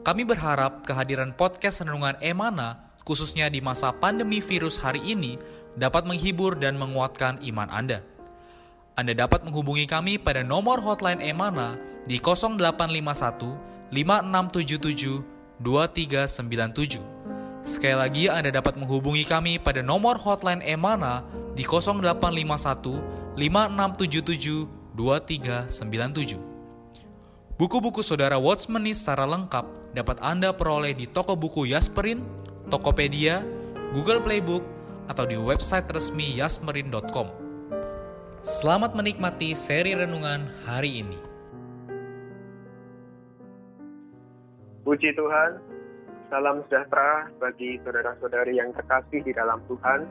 Kami berharap kehadiran podcast Renungan Emana, khususnya di masa pandemi virus hari ini, dapat menghibur dan menguatkan iman Anda. Anda dapat menghubungi kami pada nomor hotline Emana di 0851 5677 2397. Sekali lagi Anda dapat menghubungi kami pada nomor hotline Emana di 0851 5677 2397. Buku-buku saudara Watchmeni secara lengkap dapat Anda peroleh di toko buku Yasmerin, Tokopedia, Google Playbook, atau di website resmi yasmerin.com. Selamat menikmati seri renungan hari ini. Puji Tuhan, salam sejahtera bagi saudara-saudari yang terkasih di dalam Tuhan,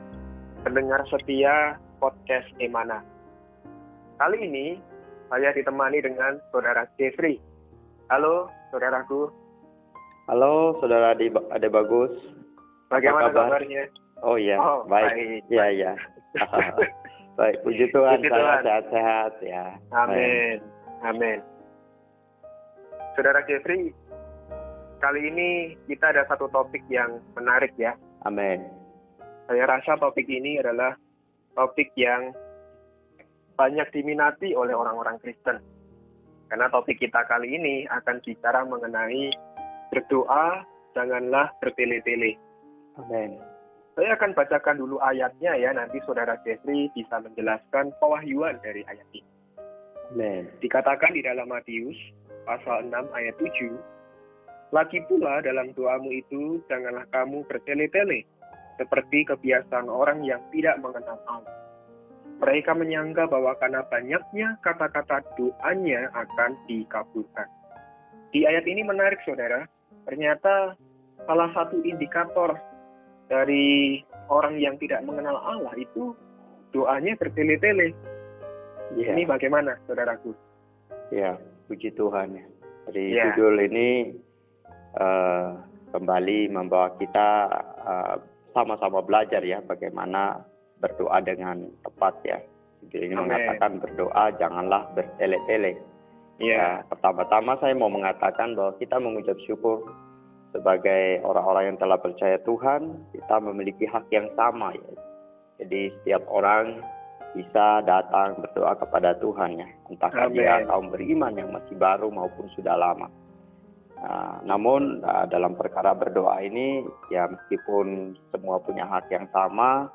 pendengar setia podcast Emana. Kali ini saya ditemani dengan saudara Jeffrey. Halo, saudaraku. Halo, saudara Ade, Ade Bagus. Bagaimana kabarnya? Oh iya, oh, baik. Iya, iya. baik, puji Tuhan, puji saya sehat-sehat ya. Amin. Amin. Saudara Jeffrey, kali ini kita ada satu topik yang menarik ya. Amin. Saya rasa topik ini adalah topik yang banyak diminati oleh orang-orang Kristen. Karena topik kita kali ini akan bicara mengenai berdoa, janganlah bertele-tele. Amin. Saya akan bacakan dulu ayatnya ya, nanti saudara Jeffrey bisa menjelaskan pewahyuan dari ayat ini. Amin. Dikatakan di dalam Matius pasal 6 ayat 7, lagi pula dalam doamu itu janganlah kamu bertele-tele, seperti kebiasaan orang yang tidak mengenal Allah mereka menyangka bahwa karena banyaknya kata-kata doanya akan dikabulkan. Di ayat ini menarik saudara, ternyata salah satu indikator dari orang yang tidak mengenal Allah itu doanya bertele-tele. Ya. Ini bagaimana saudaraku? Ya, puji Tuhan ya. Jadi ya. judul ini uh, kembali membawa kita uh, sama-sama belajar ya bagaimana berdoa dengan tepat ya. Jadi ini Amen. mengatakan berdoa janganlah bertele-tele. Ya, pertama-tama saya mau mengatakan bahwa kita mengucap syukur sebagai orang-orang yang telah percaya Tuhan, kita memiliki hak yang sama ya. Jadi setiap orang bisa datang berdoa kepada Tuhan ya, entah dia kaum beriman yang masih baru maupun sudah lama. Nah, namun nah, dalam perkara berdoa ini ya meskipun semua punya hak yang sama,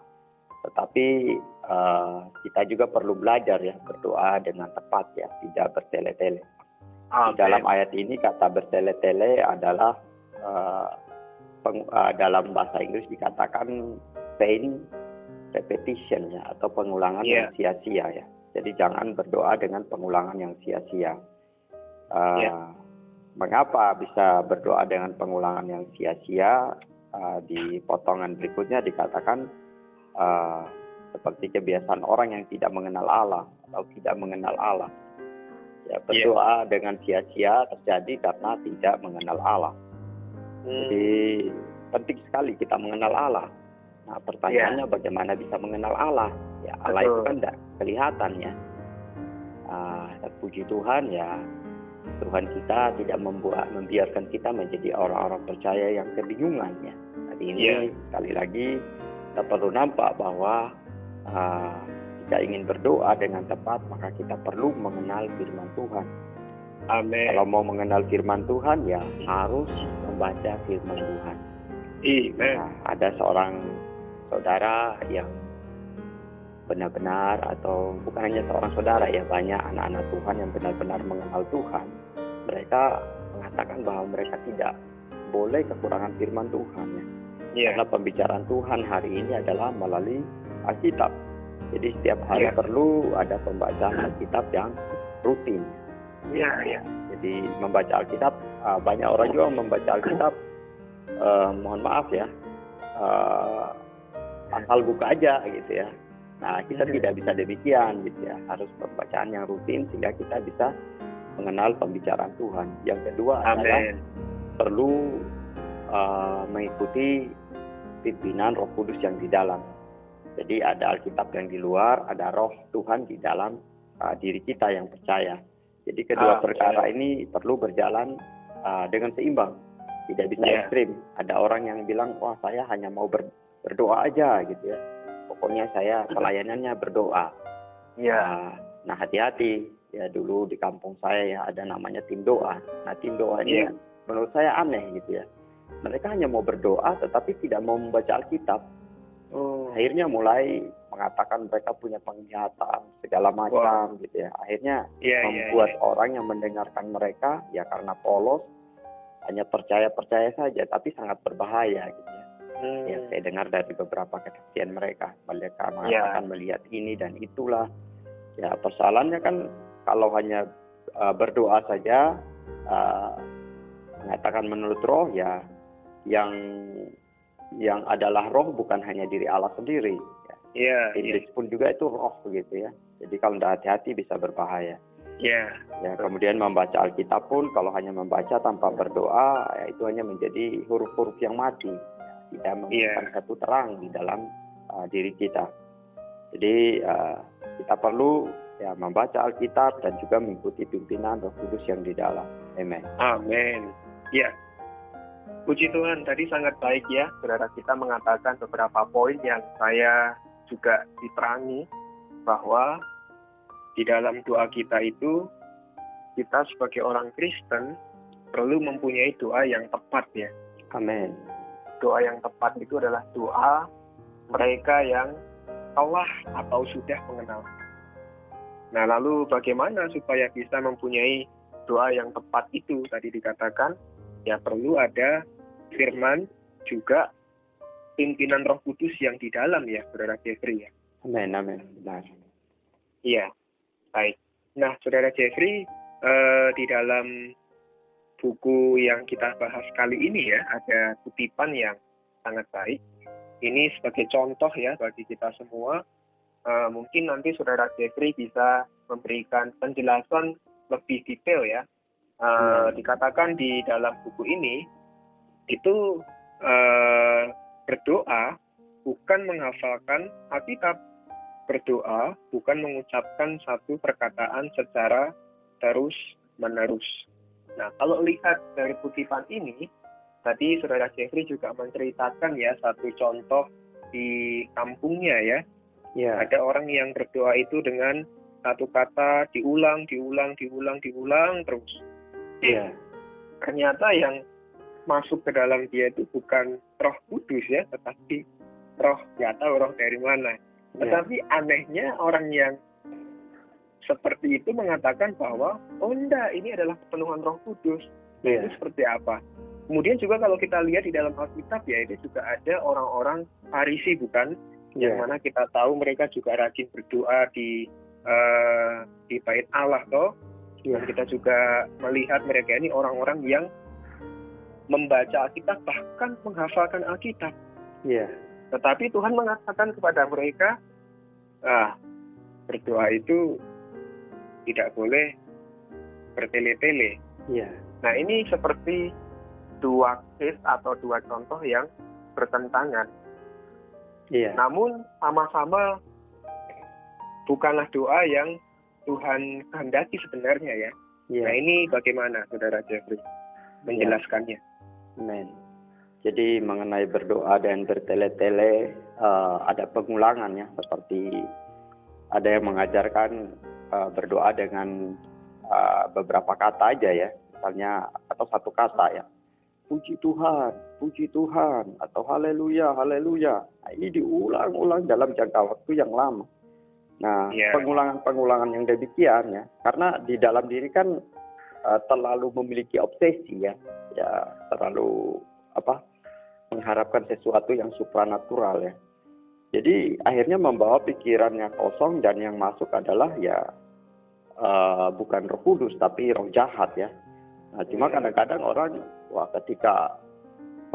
tetapi uh, kita juga perlu belajar ya berdoa dengan tepat ya, tidak bertele-tele. Okay. Di dalam ayat ini kata bertele-tele adalah uh, peng, uh, dalam bahasa Inggris dikatakan pain repetition ya atau pengulangan yeah. yang sia-sia ya. Jadi jangan berdoa dengan pengulangan yang sia-sia. Uh, yeah. Mengapa bisa berdoa dengan pengulangan yang sia-sia? Uh, di potongan berikutnya dikatakan uh, seperti kebiasaan orang yang tidak mengenal Allah atau tidak mengenal Allah. Ya, berdoa yeah. dengan sia-sia terjadi karena tidak mengenal Allah. Hmm. Jadi penting sekali kita mengenal Allah. Nah, pertanyaannya yeah. bagaimana bisa mengenal Allah? Ya, Allah Betul. itu kan tidak kelihatan ya. Uh, puji Tuhan ya, Tuhan kita tidak membuat membiarkan kita menjadi orang-orang percaya yang kebingungan ya. Hari ini yeah. sekali lagi kita perlu nampak bahwa uh, kita ingin berdoa dengan tepat, maka kita perlu mengenal firman Tuhan. Amin. Kalau mau mengenal firman Tuhan, ya harus membaca firman Tuhan. Amen. Nah, ada seorang saudara yang benar-benar atau bukan hanya seorang saudara ya banyak anak-anak Tuhan yang benar-benar mengenal Tuhan. Mereka mengatakan bahwa mereka tidak boleh kekurangan firman Tuhan ya Yeah. Karena pembicaraan Tuhan hari ini adalah melalui Alkitab. Jadi setiap hari yeah. perlu ada pembacaan Alkitab yang rutin. Iya, yeah, iya. Jadi membaca Alkitab uh, banyak orang juga membaca Alkitab uh, mohon maaf ya uh, asal buka aja gitu ya nah kita hmm. tidak bisa demikian gitu ya harus pembacaan yang rutin sehingga kita bisa mengenal pembicaraan Tuhan yang kedua Amen. adalah perlu mengikuti pimpinan Roh Kudus yang di dalam jadi ada Alkitab yang di luar ada Roh Tuhan di dalam uh, diri kita yang percaya jadi kedua ah, perkara ya. ini perlu berjalan uh, dengan seimbang, tidak bisa yeah. ekstrim. Ada orang yang bilang, wah saya hanya mau ber, berdoa aja gitu ya. Pokoknya saya pelayanannya berdoa. Iya. Yeah. nah hati-hati ya dulu di kampung saya ya ada namanya tim doa. Nah tim doa ini yeah. menurut saya aneh gitu ya. Mereka hanya mau berdoa tetapi tidak mau membaca Alkitab. Oh. Akhirnya mulai mengatakan mereka punya penglihatan segala macam wow. gitu ya. Akhirnya yeah, iya, membuat yeah, yeah. orang yang mendengarkan mereka ya karena polos hanya percaya-percaya saja tapi sangat berbahaya gitu ya. Hmm. Ya saya dengar dari beberapa kesaksian mereka mereka iya. mengatakan yeah. melihat ini dan itulah. Ya persoalannya kan kalau hanya uh, berdoa saja uh, mengatakan menurut roh ya yang yang adalah roh bukan hanya diri Allah sendiri Iya. Iblis yeah. pun juga itu roh begitu ya. Jadi kalau tidak hati-hati bisa berbahaya. Iya. Yeah. Ya kemudian membaca Alkitab pun kalau hanya membaca tanpa berdoa ya itu hanya menjadi huruf-huruf yang mati. Ya, tidak iya. memberikan yeah. satu terang di dalam uh, diri kita. Jadi uh, kita perlu ya membaca Alkitab dan juga mengikuti pimpinan Roh Kudus yang di dalam. Amin. Amin. Ya. Puji Tuhan, tadi sangat baik ya, saudara kita mengatakan beberapa poin yang saya juga diterangi bahwa di dalam doa kita itu kita sebagai orang Kristen perlu mempunyai doa yang tepat ya. Amin. Doa yang tepat itu adalah doa mereka yang telah atau sudah mengenal. Nah, lalu bagaimana supaya bisa mempunyai doa yang tepat itu? Tadi dikatakan ya perlu ada firman juga pimpinan Roh Kudus yang di dalam ya, Saudara Jeffrey ya. Amin, amin, benar. Iya, baik. Nah, Saudara Jeffrey, eh, di dalam buku yang kita bahas kali ini ya, ada kutipan yang sangat baik. Ini sebagai contoh ya bagi kita semua. Eh, mungkin nanti Saudara Jeffrey bisa memberikan penjelasan lebih detail ya. Eh, hmm. Dikatakan di dalam buku ini itu eh, Berdoa bukan menghafalkan Alkitab. Berdoa bukan mengucapkan satu perkataan secara terus-menerus. Nah, kalau lihat dari kutipan ini, tadi Saudara Jeffrey juga menceritakan ya satu contoh di kampungnya ya. Ya. Ada orang yang berdoa itu dengan satu kata diulang, diulang, diulang, diulang terus. Iya. Ternyata yang masuk ke dalam dia itu bukan roh kudus ya, tetapi roh nggak tahu roh dari mana. Ya. Tetapi yeah. anehnya orang yang seperti itu mengatakan bahwa oh enggak ini adalah penuhan roh kudus. Yeah. Itu seperti apa? Kemudian juga kalau kita lihat di dalam Alkitab ya itu juga ada orang-orang Farisi bukan? Yeah. Yang mana kita tahu mereka juga rajin berdoa di uh, di bait Allah toh. Yeah. Dan kita juga melihat mereka ini orang-orang yang membaca Alkitab bahkan menghafalkan Alkitab. Iya. Yeah. Tetapi Tuhan mengatakan kepada mereka, ah berdoa itu tidak boleh bertele-tele. Iya. Yeah. Nah ini seperti dua case atau dua contoh yang bertentangan. Iya. Yeah. Namun sama-sama bukanlah doa yang Tuhan kehendaki sebenarnya ya. Yeah. Nah ini bagaimana saudara Jeffrey menjelaskannya? Yeah. Amin. Jadi mengenai berdoa dan bertele-tele uh, ada pengulangan ya seperti ada yang mengajarkan uh, berdoa dengan uh, beberapa kata aja ya misalnya atau satu kata ya puji Tuhan, puji Tuhan atau haleluya, haleluya. Nah, ini diulang-ulang dalam jangka waktu yang lama. Nah, yeah. pengulangan-pengulangan yang demikian ya, karena di dalam diri kan uh, terlalu memiliki obsesi ya ya terlalu apa mengharapkan sesuatu yang supranatural ya. Jadi akhirnya membawa pikirannya kosong dan yang masuk adalah ya uh, bukan roh kudus tapi roh jahat ya. Nah, cuma kadang-kadang orang wah ketika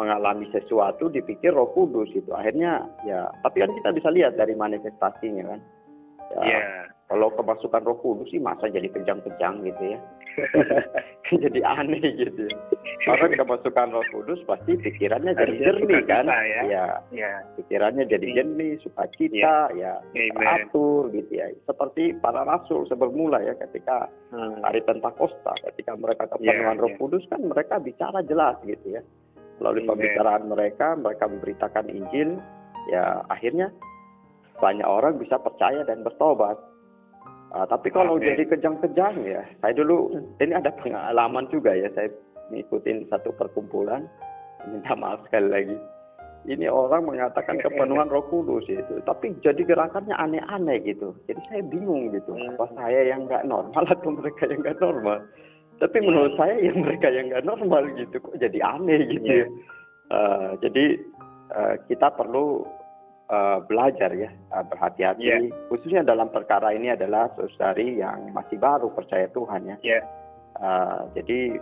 mengalami sesuatu dipikir Roh Kudus itu akhirnya ya tapi kan kita bisa lihat dari manifestasinya kan ya yeah. kalau kemasukan Roh Kudus sih masa jadi kejang-kejang gitu ya jadi aneh gitu. Ya. orang kemasukan Roh Kudus pasti pikirannya jadi jernih kan? ya. ya ya pikirannya jadi jernih sukacita ya, ya teratur gitu ya. Seperti para rasul sebermula ya ketika hmm. hari Pentakosta ketika mereka kepenuhan yeah, Roh yeah. Kudus kan mereka bicara jelas gitu ya. Melalui pembicaraan mereka mereka memberitakan Injil ya akhirnya banyak orang bisa percaya dan bertobat uh, tapi kalau okay. jadi kejang-kejang ya saya dulu ini ada pengalaman juga ya saya ngikutin satu perkumpulan minta maaf sekali lagi ini orang mengatakan kepenuhan Roh Kudus itu, tapi jadi gerakannya aneh-aneh gitu. Jadi saya bingung gitu, hmm. apa saya yang nggak normal atau mereka yang nggak normal. Tapi menurut saya yang mereka yang nggak normal gitu kok jadi aneh gitu. Yeah. Uh, jadi uh, kita perlu uh, belajar ya uh, berhati-hati yeah. khususnya dalam perkara ini adalah saudari yang masih baru percaya Tuhan ya. Yeah. Uh, jadi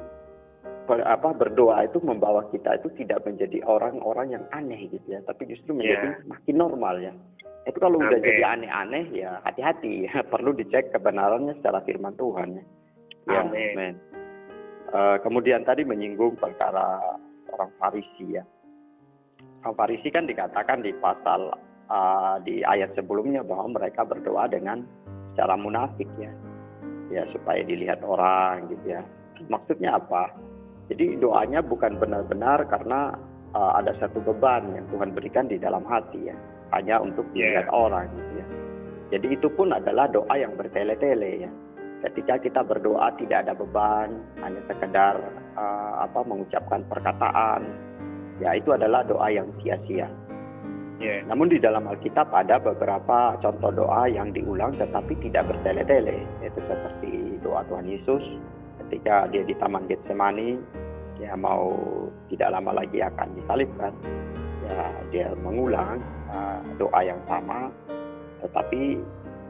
ber, apa berdoa itu membawa kita itu tidak menjadi orang-orang yang aneh gitu ya, tapi justru menjadi yeah. makin normal ya. Itu kalau okay. udah jadi aneh-aneh ya hati-hati ya perlu dicek kebenarannya secara firman Tuhan ya. Ya, amin. Uh, kemudian tadi menyinggung perkara orang Farisi ya. Farisi kan dikatakan di pasal uh, di ayat sebelumnya bahwa mereka berdoa dengan secara munafik ya. Ya supaya dilihat orang gitu ya. Maksudnya apa? Jadi doanya bukan benar-benar karena uh, ada satu beban yang Tuhan berikan di dalam hati ya. Hanya untuk dilihat yeah. orang gitu ya. Jadi itu pun adalah doa yang bertele-tele ya ketika kita berdoa tidak ada beban, hanya sekedar uh, apa mengucapkan perkataan, ya itu adalah doa yang sia-sia. Yeah. Namun di dalam Alkitab ada beberapa contoh doa yang diulang tetapi tidak bertele-tele, yaitu seperti doa Tuhan Yesus ketika dia di Taman Getsemani, ya mau tidak lama lagi akan disalibkan, ya dia mengulang uh, doa yang sama, tetapi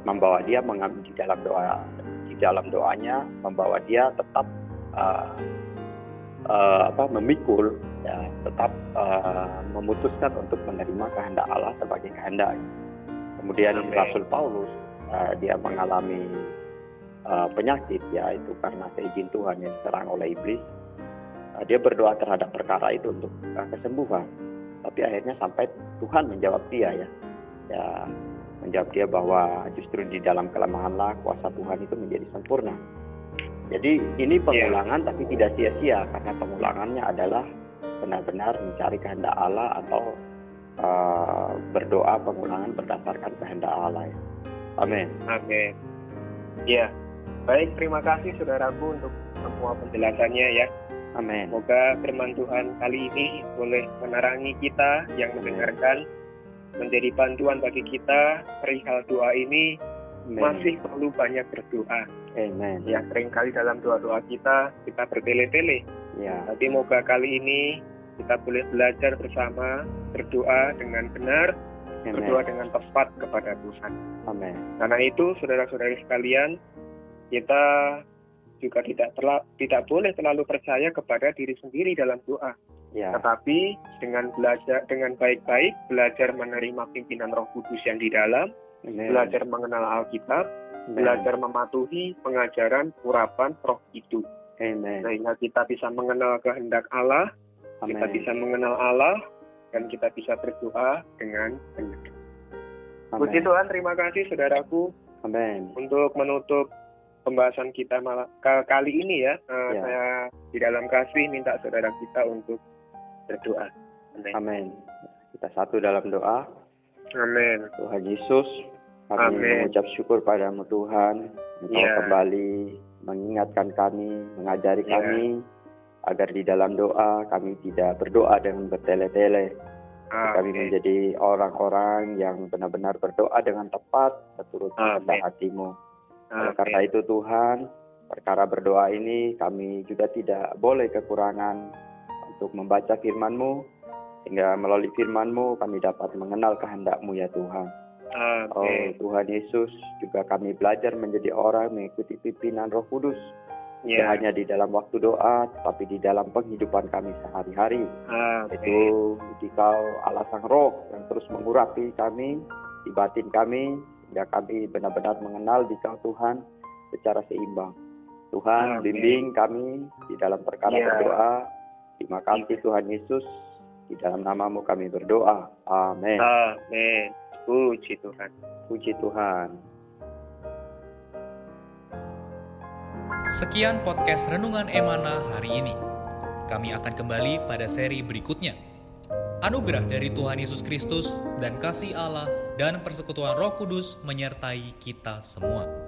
membawa dia mengambil di dalam doa dalam doanya membawa dia tetap uh, uh, apa memikul ya tetap uh, memutuskan untuk menerima kehendak Allah sebagai kehendak. Kemudian Amen. Rasul Paulus uh, dia mengalami uh, penyakit ya itu karena seizin Tuhan yang diserang oleh iblis. Uh, dia berdoa terhadap perkara itu untuk uh, kesembuhan. Tapi akhirnya sampai Tuhan menjawab dia ya. Ya menjawab dia bahwa justru di dalam kelemahanlah kuasa Tuhan itu menjadi sempurna. Jadi ini iya. pengulangan yeah. tapi tidak sia-sia karena pengulangannya adalah benar-benar mencari kehendak Allah atau uh, berdoa pengulangan berdasarkan kehendak Allah. Amin. Amin. Ya, baik terima kasih saudaraku untuk semua penjelasannya ya. Amin. Semoga firman Tuhan kali ini boleh menerangi kita yang mendengarkan menjadi bantuan bagi kita perihal doa ini Amen. masih perlu banyak berdoa. Amen. Ya sering kali dalam doa-doa kita kita bertele-tele. Ya. Tapi moga kali ini kita boleh belajar bersama berdoa dengan benar, Amen. berdoa dengan tepat kepada Tuhan. Amin. Karena itu saudara-saudari sekalian, kita juga tidak terla, tidak boleh terlalu percaya kepada diri sendiri dalam doa. Ya. Tetapi dengan belajar dengan baik-baik belajar menerima pimpinan Roh Kudus yang di dalam, Amen. belajar mengenal Alkitab, Amen. belajar mematuhi pengajaran urapan Roh itu. Amen. Sehingga kita bisa mengenal kehendak Allah, Amen. kita bisa mengenal Allah, dan kita bisa berdoa dengan benar. Puji Tuhan, terima kasih saudaraku. Amin. Untuk menutup pembahasan kita malah kali ini ya, uh, ya. saya di dalam kasih minta saudara kita untuk berdoa. Amin. Amin. Kita satu dalam doa. Amin. Tuhan Yesus, kami Amin. mengucap syukur padamu Tuhan, Engkau ya. kembali mengingatkan kami, mengajari ya. kami agar di dalam doa kami tidak berdoa dengan bertele-tele. Kami menjadi orang-orang yang benar-benar berdoa dengan tepat, seturut kehendak hatimu. Oleh karena itu Tuhan, perkara berdoa ini kami juga tidak boleh kekurangan untuk membaca firman-Mu, sehingga melalui firman-Mu kami dapat mengenal kehendak-Mu ya Tuhan. Okay. Oh Tuhan Yesus, juga kami belajar menjadi orang mengikuti pimpinan Roh Kudus, Tidak Ya. hanya di dalam waktu doa, tetapi di dalam penghidupan kami sehari-hari. Amin. Itu dikau Allah Sang Roh yang terus mengurapi kami, di batin kami, sehingga kami benar-benar mengenal dikau Tuhan secara seimbang. Tuhan Amin. bimbing kami di dalam perkara Ya. berdoa. Terima kasih Tuhan Yesus. Di dalam namamu kami berdoa. Amin. Amin. Puji Tuhan. Puji Tuhan. Sekian podcast Renungan Emana hari ini. Kami akan kembali pada seri berikutnya. Anugerah dari Tuhan Yesus Kristus dan kasih Allah dan persekutuan Roh Kudus menyertai kita semua.